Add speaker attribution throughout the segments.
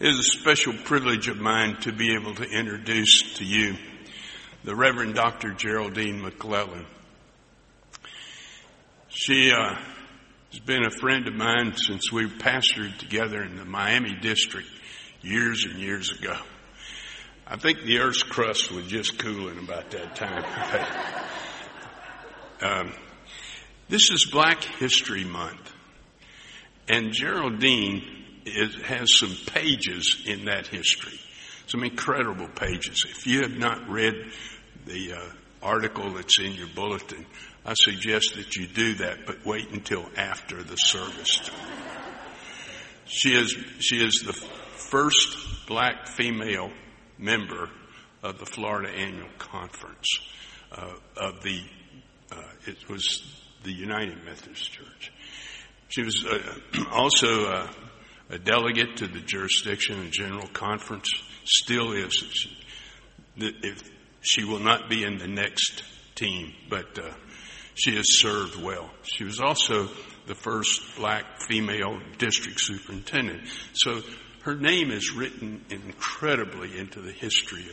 Speaker 1: It is a special privilege of mine to be able to introduce to you the Reverend Dr. Geraldine McClellan. She uh, has been a friend of mine since we pastored together in the Miami district years and years ago. I think the Earth's crust was just cooling about that time. um, this is Black History Month, and Geraldine is, has some pages in that history, some incredible pages. If you have not read the uh, article that's in your bulletin, I suggest that you do that, but wait until after the service. She is, she is the first black female member of the Florida Annual Conference uh, of the, uh, it was the United Methodist Church. She was uh, also uh, a delegate to the jurisdiction and general conference, still is. If she will not be in the next team, but uh, she has served well. She was also the first black female district superintendent. So her name is written incredibly into the history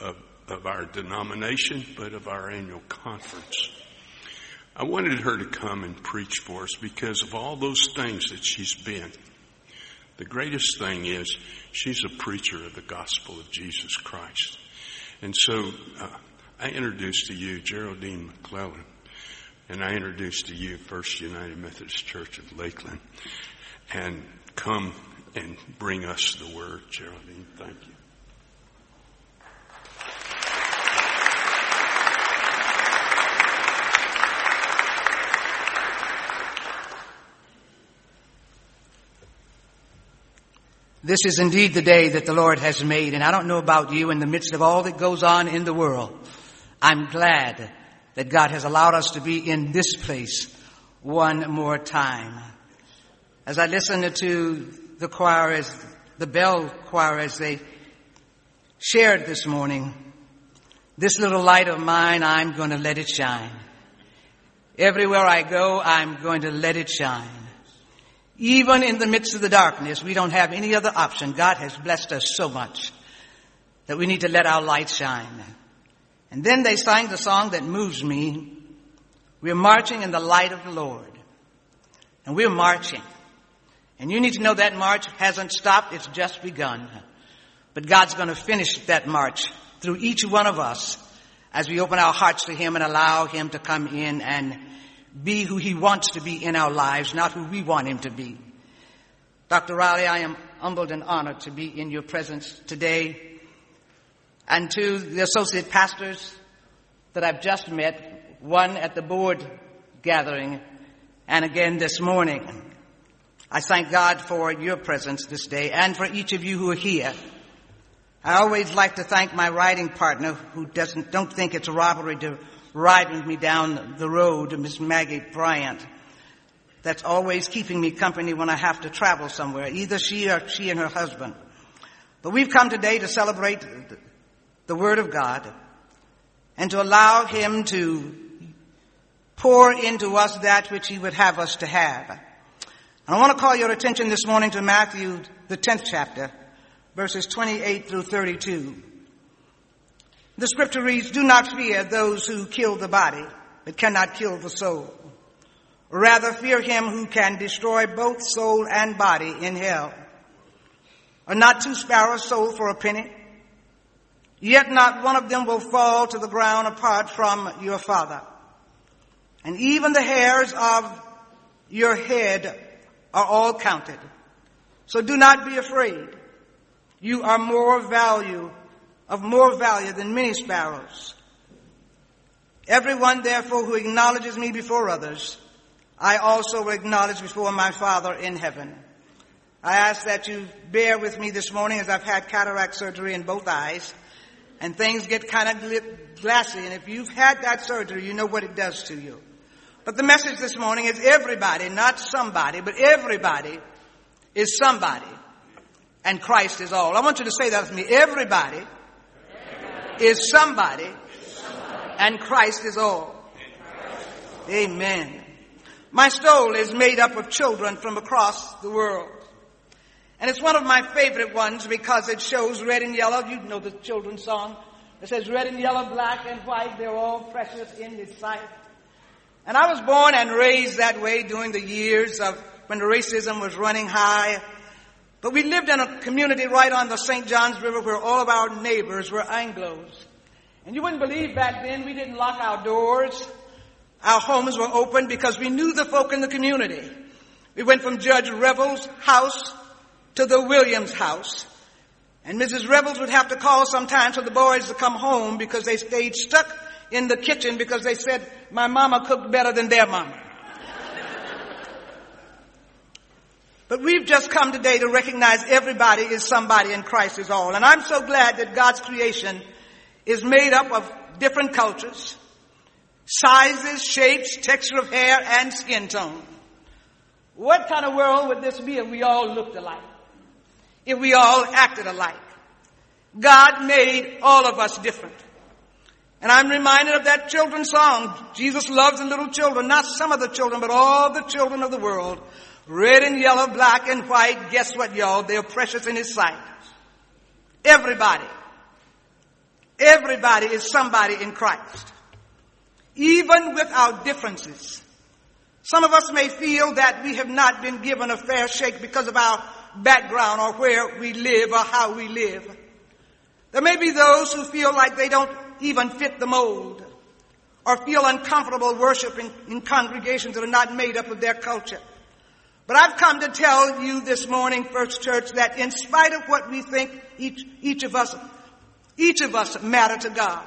Speaker 1: of, of our denomination, but of our annual conference. I wanted her to come and preach for us because of all those things that she's been. The greatest thing is she's a preacher of the gospel of Jesus Christ. And so uh, I introduce to you Geraldine McClellan, and I introduce to you First United Methodist Church of Lakeland. And come and bring us the word, Geraldine. Thank you.
Speaker 2: This is indeed the day that the Lord has made, and I don't know about you in the midst of all that goes on in the world. I'm glad that God has allowed us to be in this place one more time. As I listen to the choir as the bell choir as they shared this morning, this little light of mine, I'm going to let it shine. Everywhere I go, I'm going to let it shine. Even in the midst of the darkness, we don't have any other option. God has blessed us so much that we need to let our light shine. And then they sang the song that moves me. We're marching in the light of the Lord. And we're marching. And you need to know that march hasn't stopped, it's just begun. But God's going to finish that march through each one of us as we open our hearts to Him and allow Him to come in and be who He wants to be in our lives, not who we want Him to be. Dr. Riley, I am humbled and honored to be in your presence today. And to the associate pastors that I've just met, one at the board gathering and again this morning. I thank God for your presence this day and for each of you who are here. I always like to thank my writing partner who doesn't, don't think it's a robbery to ride with me down the road, Miss Maggie Bryant. That's always keeping me company when I have to travel somewhere, either she or she and her husband. But we've come today to celebrate the Word of God and to allow Him to pour into us that which He would have us to have. I want to call your attention this morning to Matthew, the 10th chapter, verses 28 through 32. The scripture reads, Do not fear those who kill the body, but cannot kill the soul. Rather fear him who can destroy both soul and body in hell. Are not two sparrows sold for a penny? Yet not one of them will fall to the ground apart from your father. And even the hairs of your head are all counted. So do not be afraid. You are more value, of more value than many sparrows. Everyone therefore who acknowledges me before others, I also will acknowledge before my Father in heaven. I ask that you bear with me this morning as I've had cataract surgery in both eyes and things get kind of glassy. And if you've had that surgery, you know what it does to you. But the message this morning is everybody, not somebody, but everybody is somebody. And Christ is all. I want you to say that with me. Everybody, everybody. Is somebody, and Christ is all. Amen. My soul is made up of children from across the world. And it's one of my favorite ones because it shows red and yellow. You know the children's song. It says red and yellow, black and white, they're all precious in His sight. And I was born and raised that way during the years of when racism was running high. But we lived in a community right on the St. Johns River where all of our neighbors were Anglos. And you wouldn't believe back then we didn't lock our doors. Our homes were open because we knew the folk in the community. We went from Judge Revel's house to the Williams house. And Mrs. Revels would have to call sometimes for the boys to come home because they stayed stuck in the kitchen because they said my mama cooked better than their mama. But we've just come today to recognize everybody is somebody in Christ is all. And I'm so glad that God's creation is made up of different cultures, sizes, shapes, texture of hair, and skin tone. What kind of world would this be if we all looked alike? If we all acted alike? God made all of us different. And I'm reminded of that children's song. Jesus loves the little children, not some of the children, but all the children of the world. Red and yellow, black and white. Guess what, y'all? They're precious in His sight. Everybody. Everybody is somebody in Christ. Even with our differences. Some of us may feel that we have not been given a fair shake because of our background or where we live or how we live. There may be those who feel like they don't even fit the mold or feel uncomfortable worshiping in congregations that are not made up of their culture. But I've come to tell you this morning, First Church, that in spite of what we think each, each of us, each of us matter to God.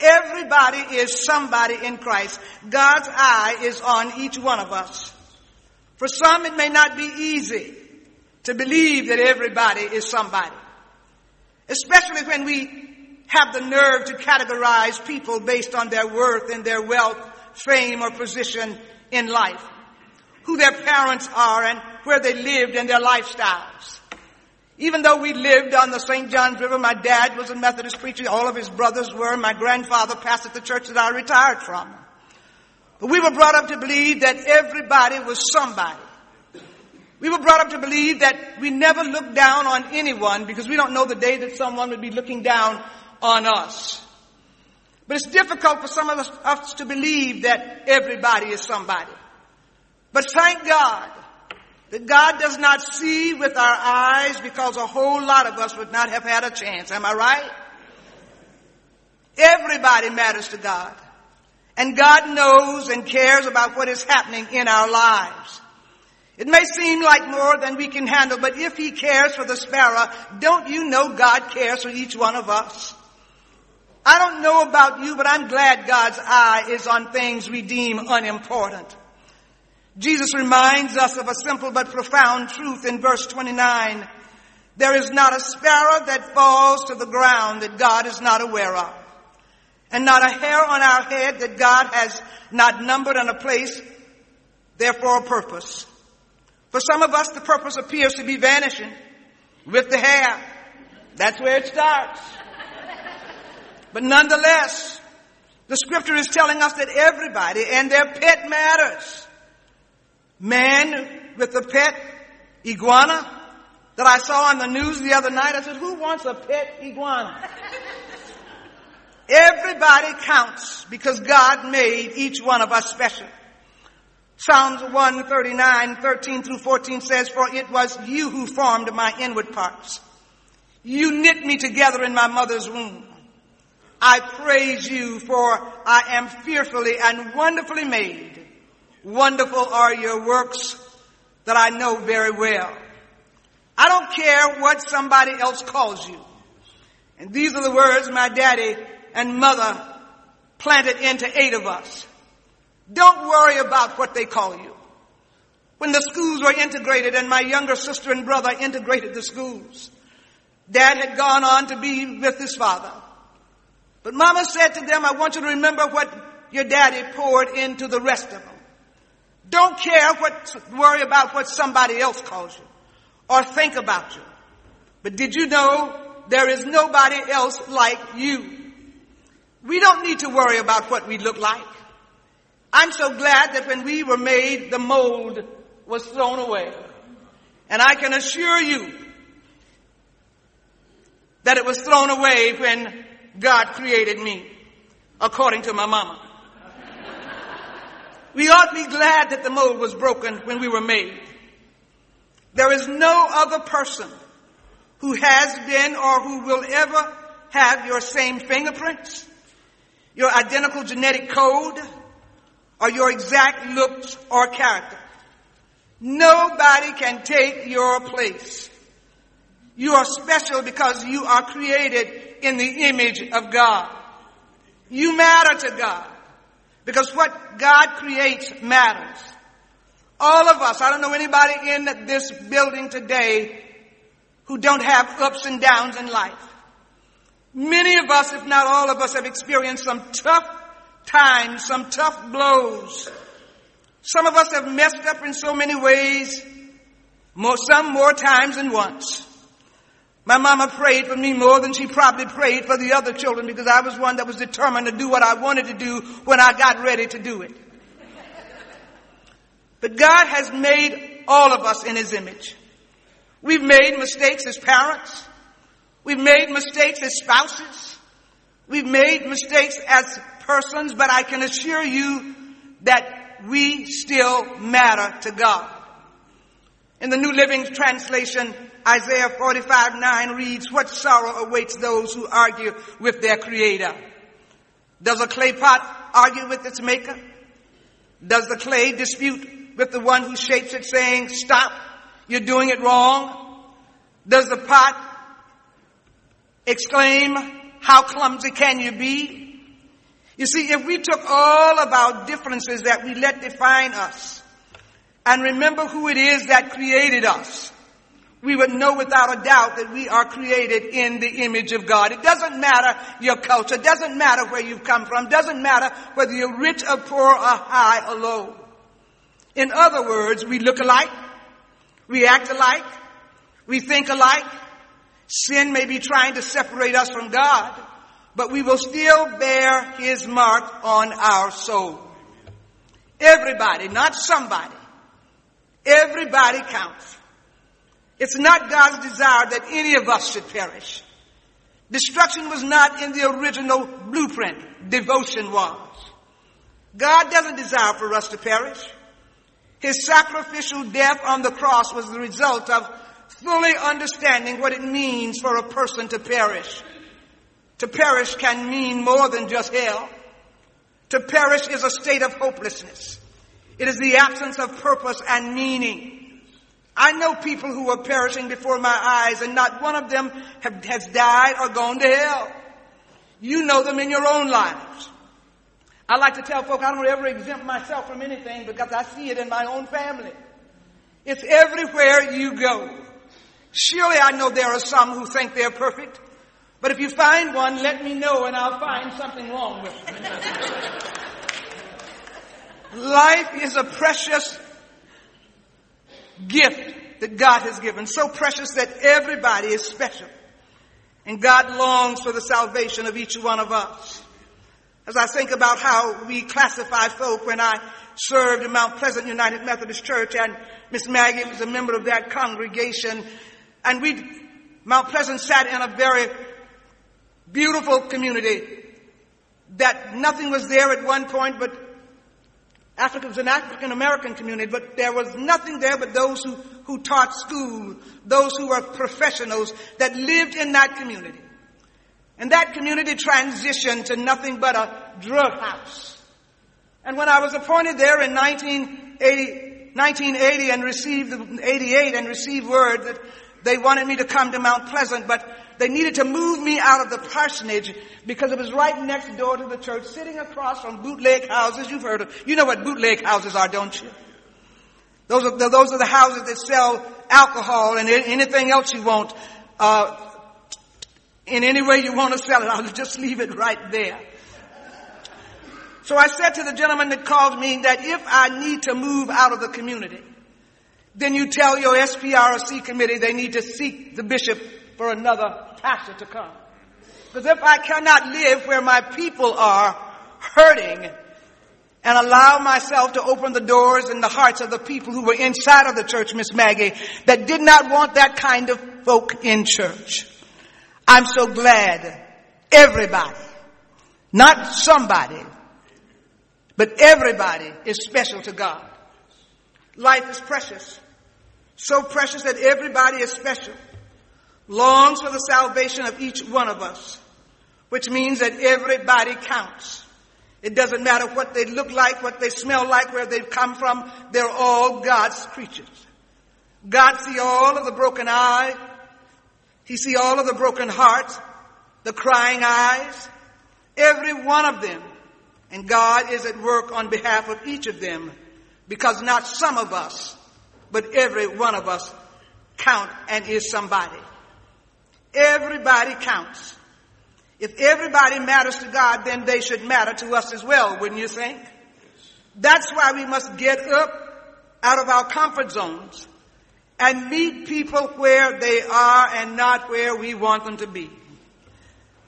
Speaker 2: Everybody is somebody in Christ. God's eye is on each one of us. For some, it may not be easy to believe that everybody is somebody. Especially when we have the nerve to categorize people based on their worth and their wealth, fame, or position in life who their parents are and where they lived and their lifestyles. Even though we lived on the St. Johns River, my dad was a Methodist preacher, all of his brothers were, my grandfather pastored the church that I retired from. But we were brought up to believe that everybody was somebody. We were brought up to believe that we never look down on anyone because we don't know the day that someone would be looking down on us. But it's difficult for some of us, us to believe that everybody is somebody. But thank God that God does not see with our eyes because a whole lot of us would not have had a chance. Am I right? Everybody matters to God. And God knows and cares about what is happening in our lives. It may seem like more than we can handle, but if He cares for the sparrow, don't you know God cares for each one of us? I don't know about you, but I'm glad God's eye is on things we deem unimportant. Jesus reminds us of a simple but profound truth in verse 29. There is not a sparrow that falls to the ground that God is not aware of. And not a hair on our head that God has not numbered on a place, therefore a purpose. For some of us, the purpose appears to be vanishing with the hair. That's where it starts. But nonetheless, the scripture is telling us that everybody and their pet matters man with a pet iguana that I saw on the news the other night. I said, who wants a pet iguana? Everybody counts because God made each one of us special. Psalms 139, 13 through 14 says, For it was you who formed my inward parts. You knit me together in my mother's womb. I praise you for I am fearfully and wonderfully made. Wonderful are your works that I know very well. I don't care what somebody else calls you. And these are the words my daddy and mother planted into eight of us. Don't worry about what they call you. When the schools were integrated and my younger sister and brother integrated the schools, dad had gone on to be with his father. But mama said to them, I want you to remember what your daddy poured into the rest of them. Don't care what, worry about what somebody else calls you or think about you. But did you know there is nobody else like you? We don't need to worry about what we look like. I'm so glad that when we were made, the mold was thrown away. And I can assure you that it was thrown away when God created me, according to my mama. We ought to be glad that the mold was broken when we were made. There is no other person who has been or who will ever have your same fingerprints, your identical genetic code, or your exact looks or character. Nobody can take your place. You are special because you are created in the image of God. You matter to God because what God creates matters. All of us, I don't know anybody in this building today who don't have ups and downs in life. Many of us, if not all of us, have experienced some tough times, some tough blows. Some of us have messed up in so many ways, more, some more times than once. My mama prayed for me more than she probably prayed for the other children because I was one that was determined to do what I wanted to do when I got ready to do it. But God has made all of us in His image. We've made mistakes as parents. We've made mistakes as spouses. We've made mistakes as persons, but I can assure you that we still matter to God. In the New Living Translation, Isaiah 45 9 reads, What sorrow awaits those who argue with their creator? Does a clay pot argue with its maker? Does the clay dispute with the one who shapes it saying, stop, you're doing it wrong? Does the pot exclaim, how clumsy can you be? You see, if we took all of our differences that we let define us and remember who it is that created us, we would know without a doubt that we are created in the image of God. It doesn't matter your culture, doesn't matter where you've come from, doesn't matter whether you're rich or poor or high or low. In other words, we look alike, we act alike, we think alike. Sin may be trying to separate us from God, but we will still bear His mark on our soul. Everybody, not somebody. Everybody counts. It's not God's desire that any of us should perish. Destruction was not in the original blueprint. Devotion was. God doesn't desire for us to perish. His sacrificial death on the cross was the result of fully understanding what it means for a person to perish. To perish can mean more than just hell. To perish is a state of hopelessness. It is the absence of purpose and meaning. I know people who are perishing before my eyes and not one of them have, has died or gone to hell. You know them in your own lives. I like to tell folk I don't ever exempt myself from anything because I see it in my own family. It's everywhere you go. Surely I know there are some who think they're perfect. But if you find one, let me know and I'll find something wrong with them. Life is a precious gift that God has given, so precious that everybody is special. And God longs for the salvation of each one of us. As I think about how we classify folk when I served in Mount Pleasant United Methodist Church and Miss Maggie was a member of that congregation and we, Mount Pleasant sat in a very beautiful community that nothing was there at one point but Africa was an African American community, but there was nothing there but those who, who taught school, those who were professionals that lived in that community. And that community transitioned to nothing but a drug house. And when I was appointed there in 1980, 1980 and received, 88 and received word that they wanted me to come to Mount Pleasant, but they needed to move me out of the parsonage because it was right next door to the church, sitting across from bootleg houses. You've heard of, you know what bootleg houses are, don't you? Those are the, those are the houses that sell alcohol and anything else you want, uh, in any way you want to sell it. I'll just leave it right there. So I said to the gentleman that called me that if I need to move out of the community, then you tell your SPRC committee they need to seek the bishop for another pastor to come. Because if I cannot live where my people are hurting and allow myself to open the doors and the hearts of the people who were inside of the church, Miss Maggie, that did not want that kind of folk in church. I'm so glad everybody, not somebody, but everybody is special to God. Life is precious. So precious that everybody is special. Longs for the salvation of each one of us, which means that everybody counts. It doesn't matter what they look like, what they smell like, where they've come from. They're all God's creatures. God see all of the broken eyes. He see all of the broken hearts, the crying eyes, every one of them. And God is at work on behalf of each of them because not some of us, but every one of us count and is somebody. Everybody counts. If everybody matters to God, then they should matter to us as well, wouldn't you think? That's why we must get up out of our comfort zones and meet people where they are and not where we want them to be.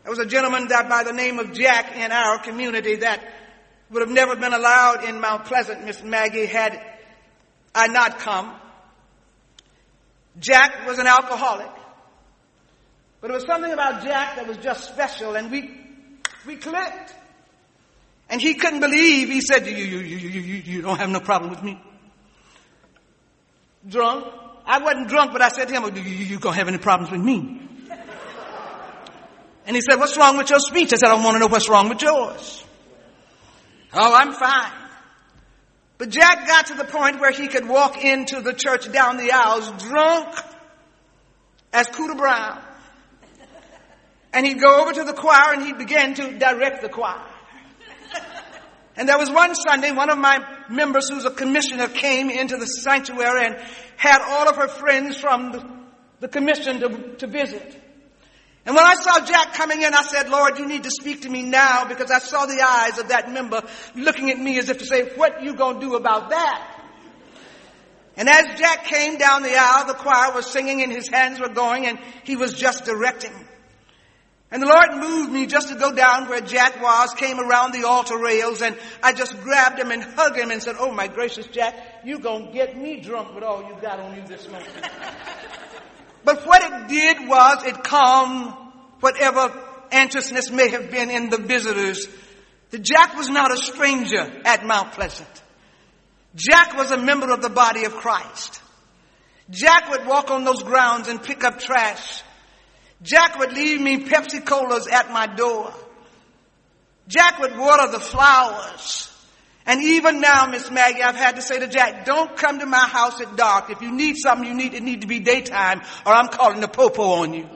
Speaker 2: There was a gentleman that by the name of Jack in our community that would have never been allowed in Mount Pleasant, Miss Maggie, had I not come. Jack was an alcoholic. But it was something about Jack that was just special and we, we clicked. And he couldn't believe, he said, you, you, you, you, you, you don't have no problem with me. Drunk. I wasn't drunk, but I said to him, oh, you, you, you gonna have any problems with me? And he said, what's wrong with your speech? I said, I want to know what's wrong with yours. Oh, I'm fine. But Jack got to the point where he could walk into the church down the aisles drunk as Cooter Brown. And he'd go over to the choir and he'd begin to direct the choir. And there was one Sunday, one of my members who's a commissioner came into the sanctuary and had all of her friends from the, the commission to, to visit. And when I saw Jack coming in, I said, Lord, you need to speak to me now because I saw the eyes of that member looking at me as if to say, what you gonna do about that? And as Jack came down the aisle, the choir was singing and his hands were going and he was just directing. And the Lord moved me just to go down where Jack was, came around the altar rails, and I just grabbed him and hugged him and said, Oh my gracious Jack, you gonna get me drunk with all you got on you this morning. But what it did was it calmed whatever anxiousness may have been in the visitors. The Jack was not a stranger at Mount Pleasant. Jack was a member of the body of Christ. Jack would walk on those grounds and pick up trash. Jack would leave me Pepsi Colas at my door. Jack would water the flowers. And even now, Miss Maggie, I've had to say to Jack, don't come to my house at dark. If you need something, you need, it need to be daytime or I'm calling the popo on you.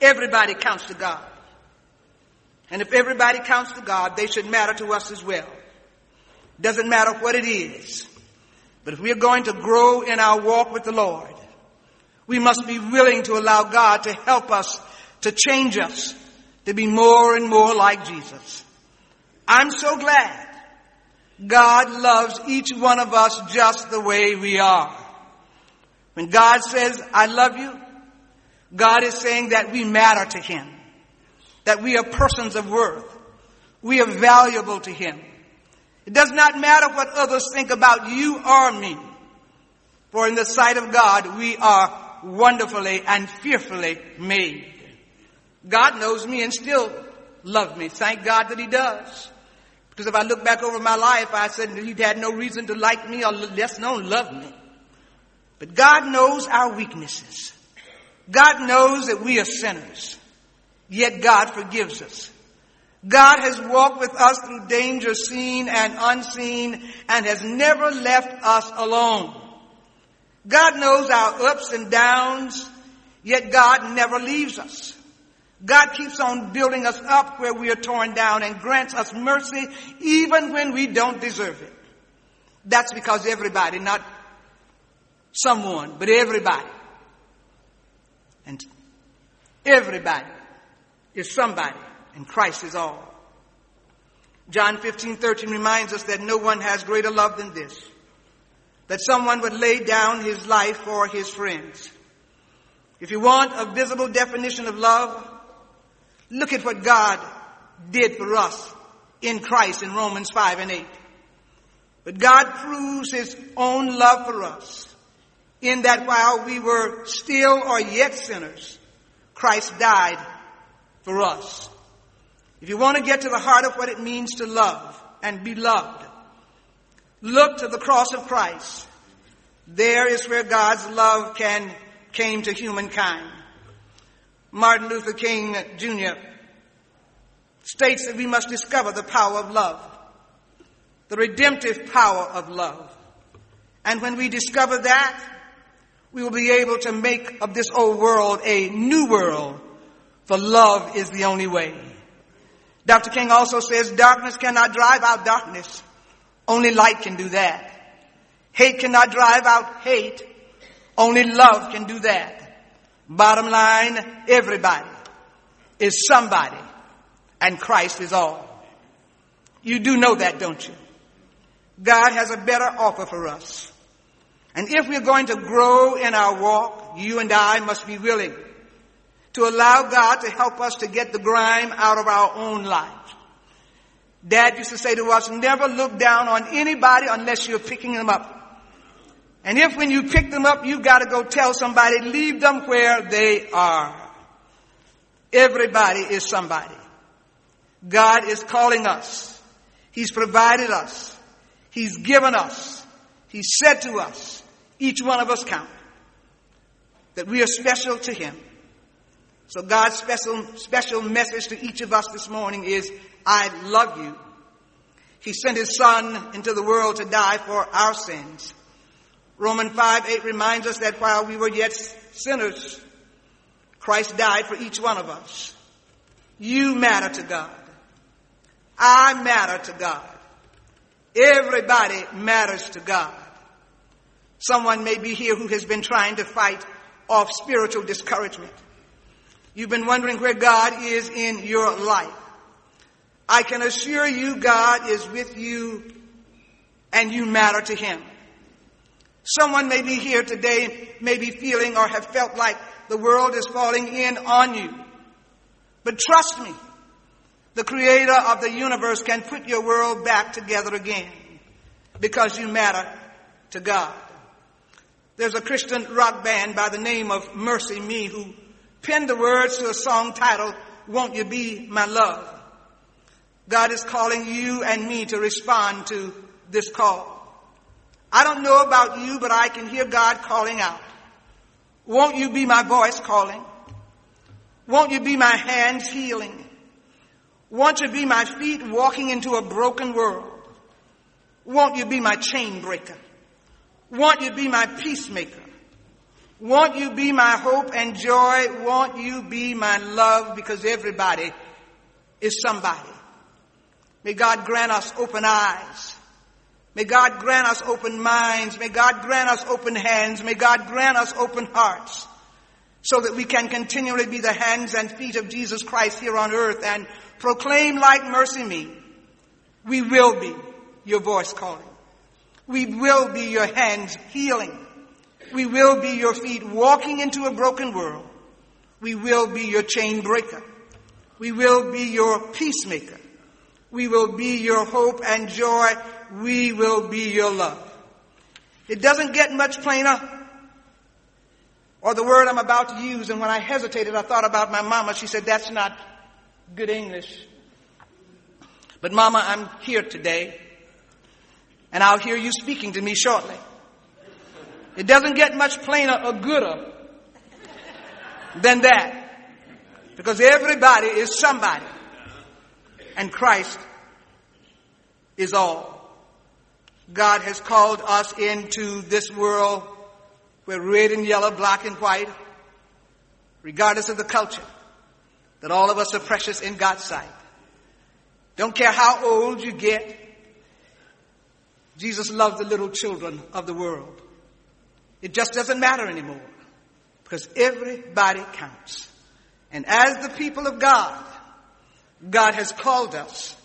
Speaker 2: everybody counts to God. And if everybody counts to God, they should matter to us as well. Doesn't matter what it is. But if we are going to grow in our walk with the Lord, we must be willing to allow God to help us, to change us, to be more and more like Jesus. I'm so glad God loves each one of us just the way we are. When God says, I love you, God is saying that we matter to Him. That we are persons of worth. We are valuable to Him. It does not matter what others think about you or me. For in the sight of God, we are wonderfully and fearfully made. God knows me and still loves me. Thank God that He does. Because if I look back over my life, I said he had no reason to like me or less known love me. But God knows our weaknesses. God knows that we are sinners. Yet God forgives us. God has walked with us through danger seen and unseen and has never left us alone. God knows our ups and downs, yet God never leaves us. God keeps on building us up where we are torn down and grants us mercy even when we don't deserve it. That's because everybody, not someone, but everybody. And everybody is somebody and Christ is all. John 15, 13 reminds us that no one has greater love than this. That someone would lay down his life for his friends. If you want a visible definition of love, Look at what God did for us in Christ in Romans 5 and 8. But God proves his own love for us in that while we were still or yet sinners, Christ died for us. If you want to get to the heart of what it means to love and be loved, look to the cross of Christ. There is where God's love can, came to humankind. Martin Luther King Jr. states that we must discover the power of love the redemptive power of love. And when we discover that, we will be able to make of this old world a new world, for love is the only way. Dr. King also says darkness cannot drive out darkness. Only light can do that. Hate cannot drive out hate. Only love can do that. Bottom line, everybody is somebody and Christ is all. You do know that, don't you? God has a better offer for us. And if we're going to grow in our walk, you and I must be willing to allow God to help us to get the grime out of our own lives. Dad used to say to us, never look down on anybody unless you're picking them up. And if when you pick them up, you've gotta go tell somebody, leave them where they are. Everybody is somebody. God is calling us. He's provided us. He's given us. He said to us, each one of us count, that we are special to Him. So God's special, special message to each of us this morning is, I love you. He sent His Son into the world to die for our sins. Romans 5, 8 reminds us that while we were yet sinners, Christ died for each one of us. You matter to God. I matter to God. Everybody matters to God. Someone may be here who has been trying to fight off spiritual discouragement. You've been wondering where God is in your life. I can assure you God is with you and you matter to Him. Someone may be here today, may be feeling or have felt like the world is falling in on you. But trust me, the creator of the universe can put your world back together again because you matter to God. There's a Christian rock band by the name of MercyMe who penned the words to a song titled, Won't You Be My Love? God is calling you and me to respond to this call. I don't know about you, but I can hear God calling out. Won't you be my voice calling? Won't you be my hands healing? Won't you be my feet walking into a broken world? Won't you be my chain breaker? Won't you be my peacemaker? Won't you be my hope and joy? Won't you be my love? Because everybody is somebody. May God grant us open eyes. May God grant us open minds. May God grant us open hands. May God grant us open hearts so that we can continually be the hands and feet of Jesus Christ here on earth and proclaim like MercyMe. We will be your voice calling. We will be your hands healing. We will be your feet walking into a broken world. We will be your chain breaker. We will be your peacemaker. We will be your hope and joy. We will be your love. It doesn't get much plainer or the word I'm about to use, and when I hesitated, I thought about my mama. She said, that's not good English. But mama, I'm here today, and I'll hear you speaking to me shortly. It doesn't get much plainer or gooder than that. Because everybody is somebody. And Christ is all. God has called us into this world we're red and yellow, black and white, regardless of the culture, that all of us are precious in God's sight. Don't care how old you get. Jesus loved the little children of the world. It just doesn't matter anymore because everybody counts. And as the people of God, God has called us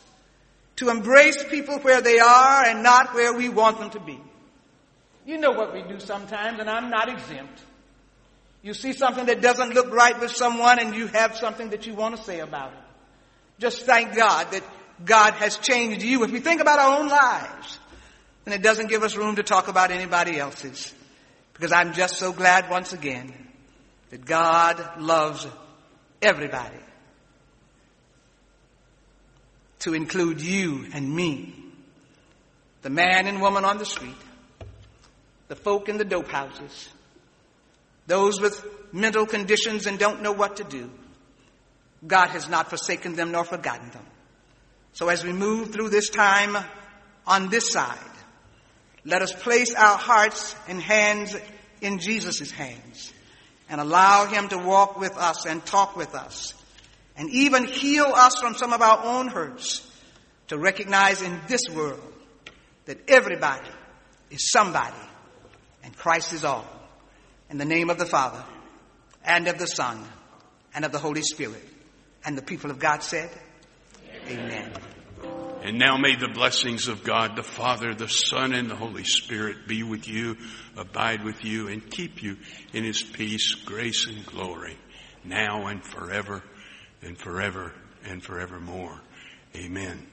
Speaker 2: to embrace people where they are and not where we want them to be. You know what we do sometimes, and I'm not exempt. You see something that doesn't look right with someone, and you have something that you want to say about it. Just thank God that God has changed you. If we think about our own lives, then it doesn't give us room to talk about anybody else's. Because I'm just so glad once again that God loves everybody. To include you and me. The man and woman on the street. The folk in the dope houses. Those with mental conditions and don't know what to do. God has not forsaken them nor forgotten them. So as we move through this time on this side, let us place our hearts and hands in Jesus' hands and allow Him to walk with us and talk with us and even heal us from some of our own hurts to recognize in this world that everybody is somebody and Christ is all. In the name of the Father and of the Son and of the Holy Spirit. And the people of God said, Amen.
Speaker 1: And now may the blessings of God, the Father, the Son, and the Holy Spirit be with you, abide with you, and keep you in His peace, grace, and glory, now and forever, and forever, and forevermore. Amen.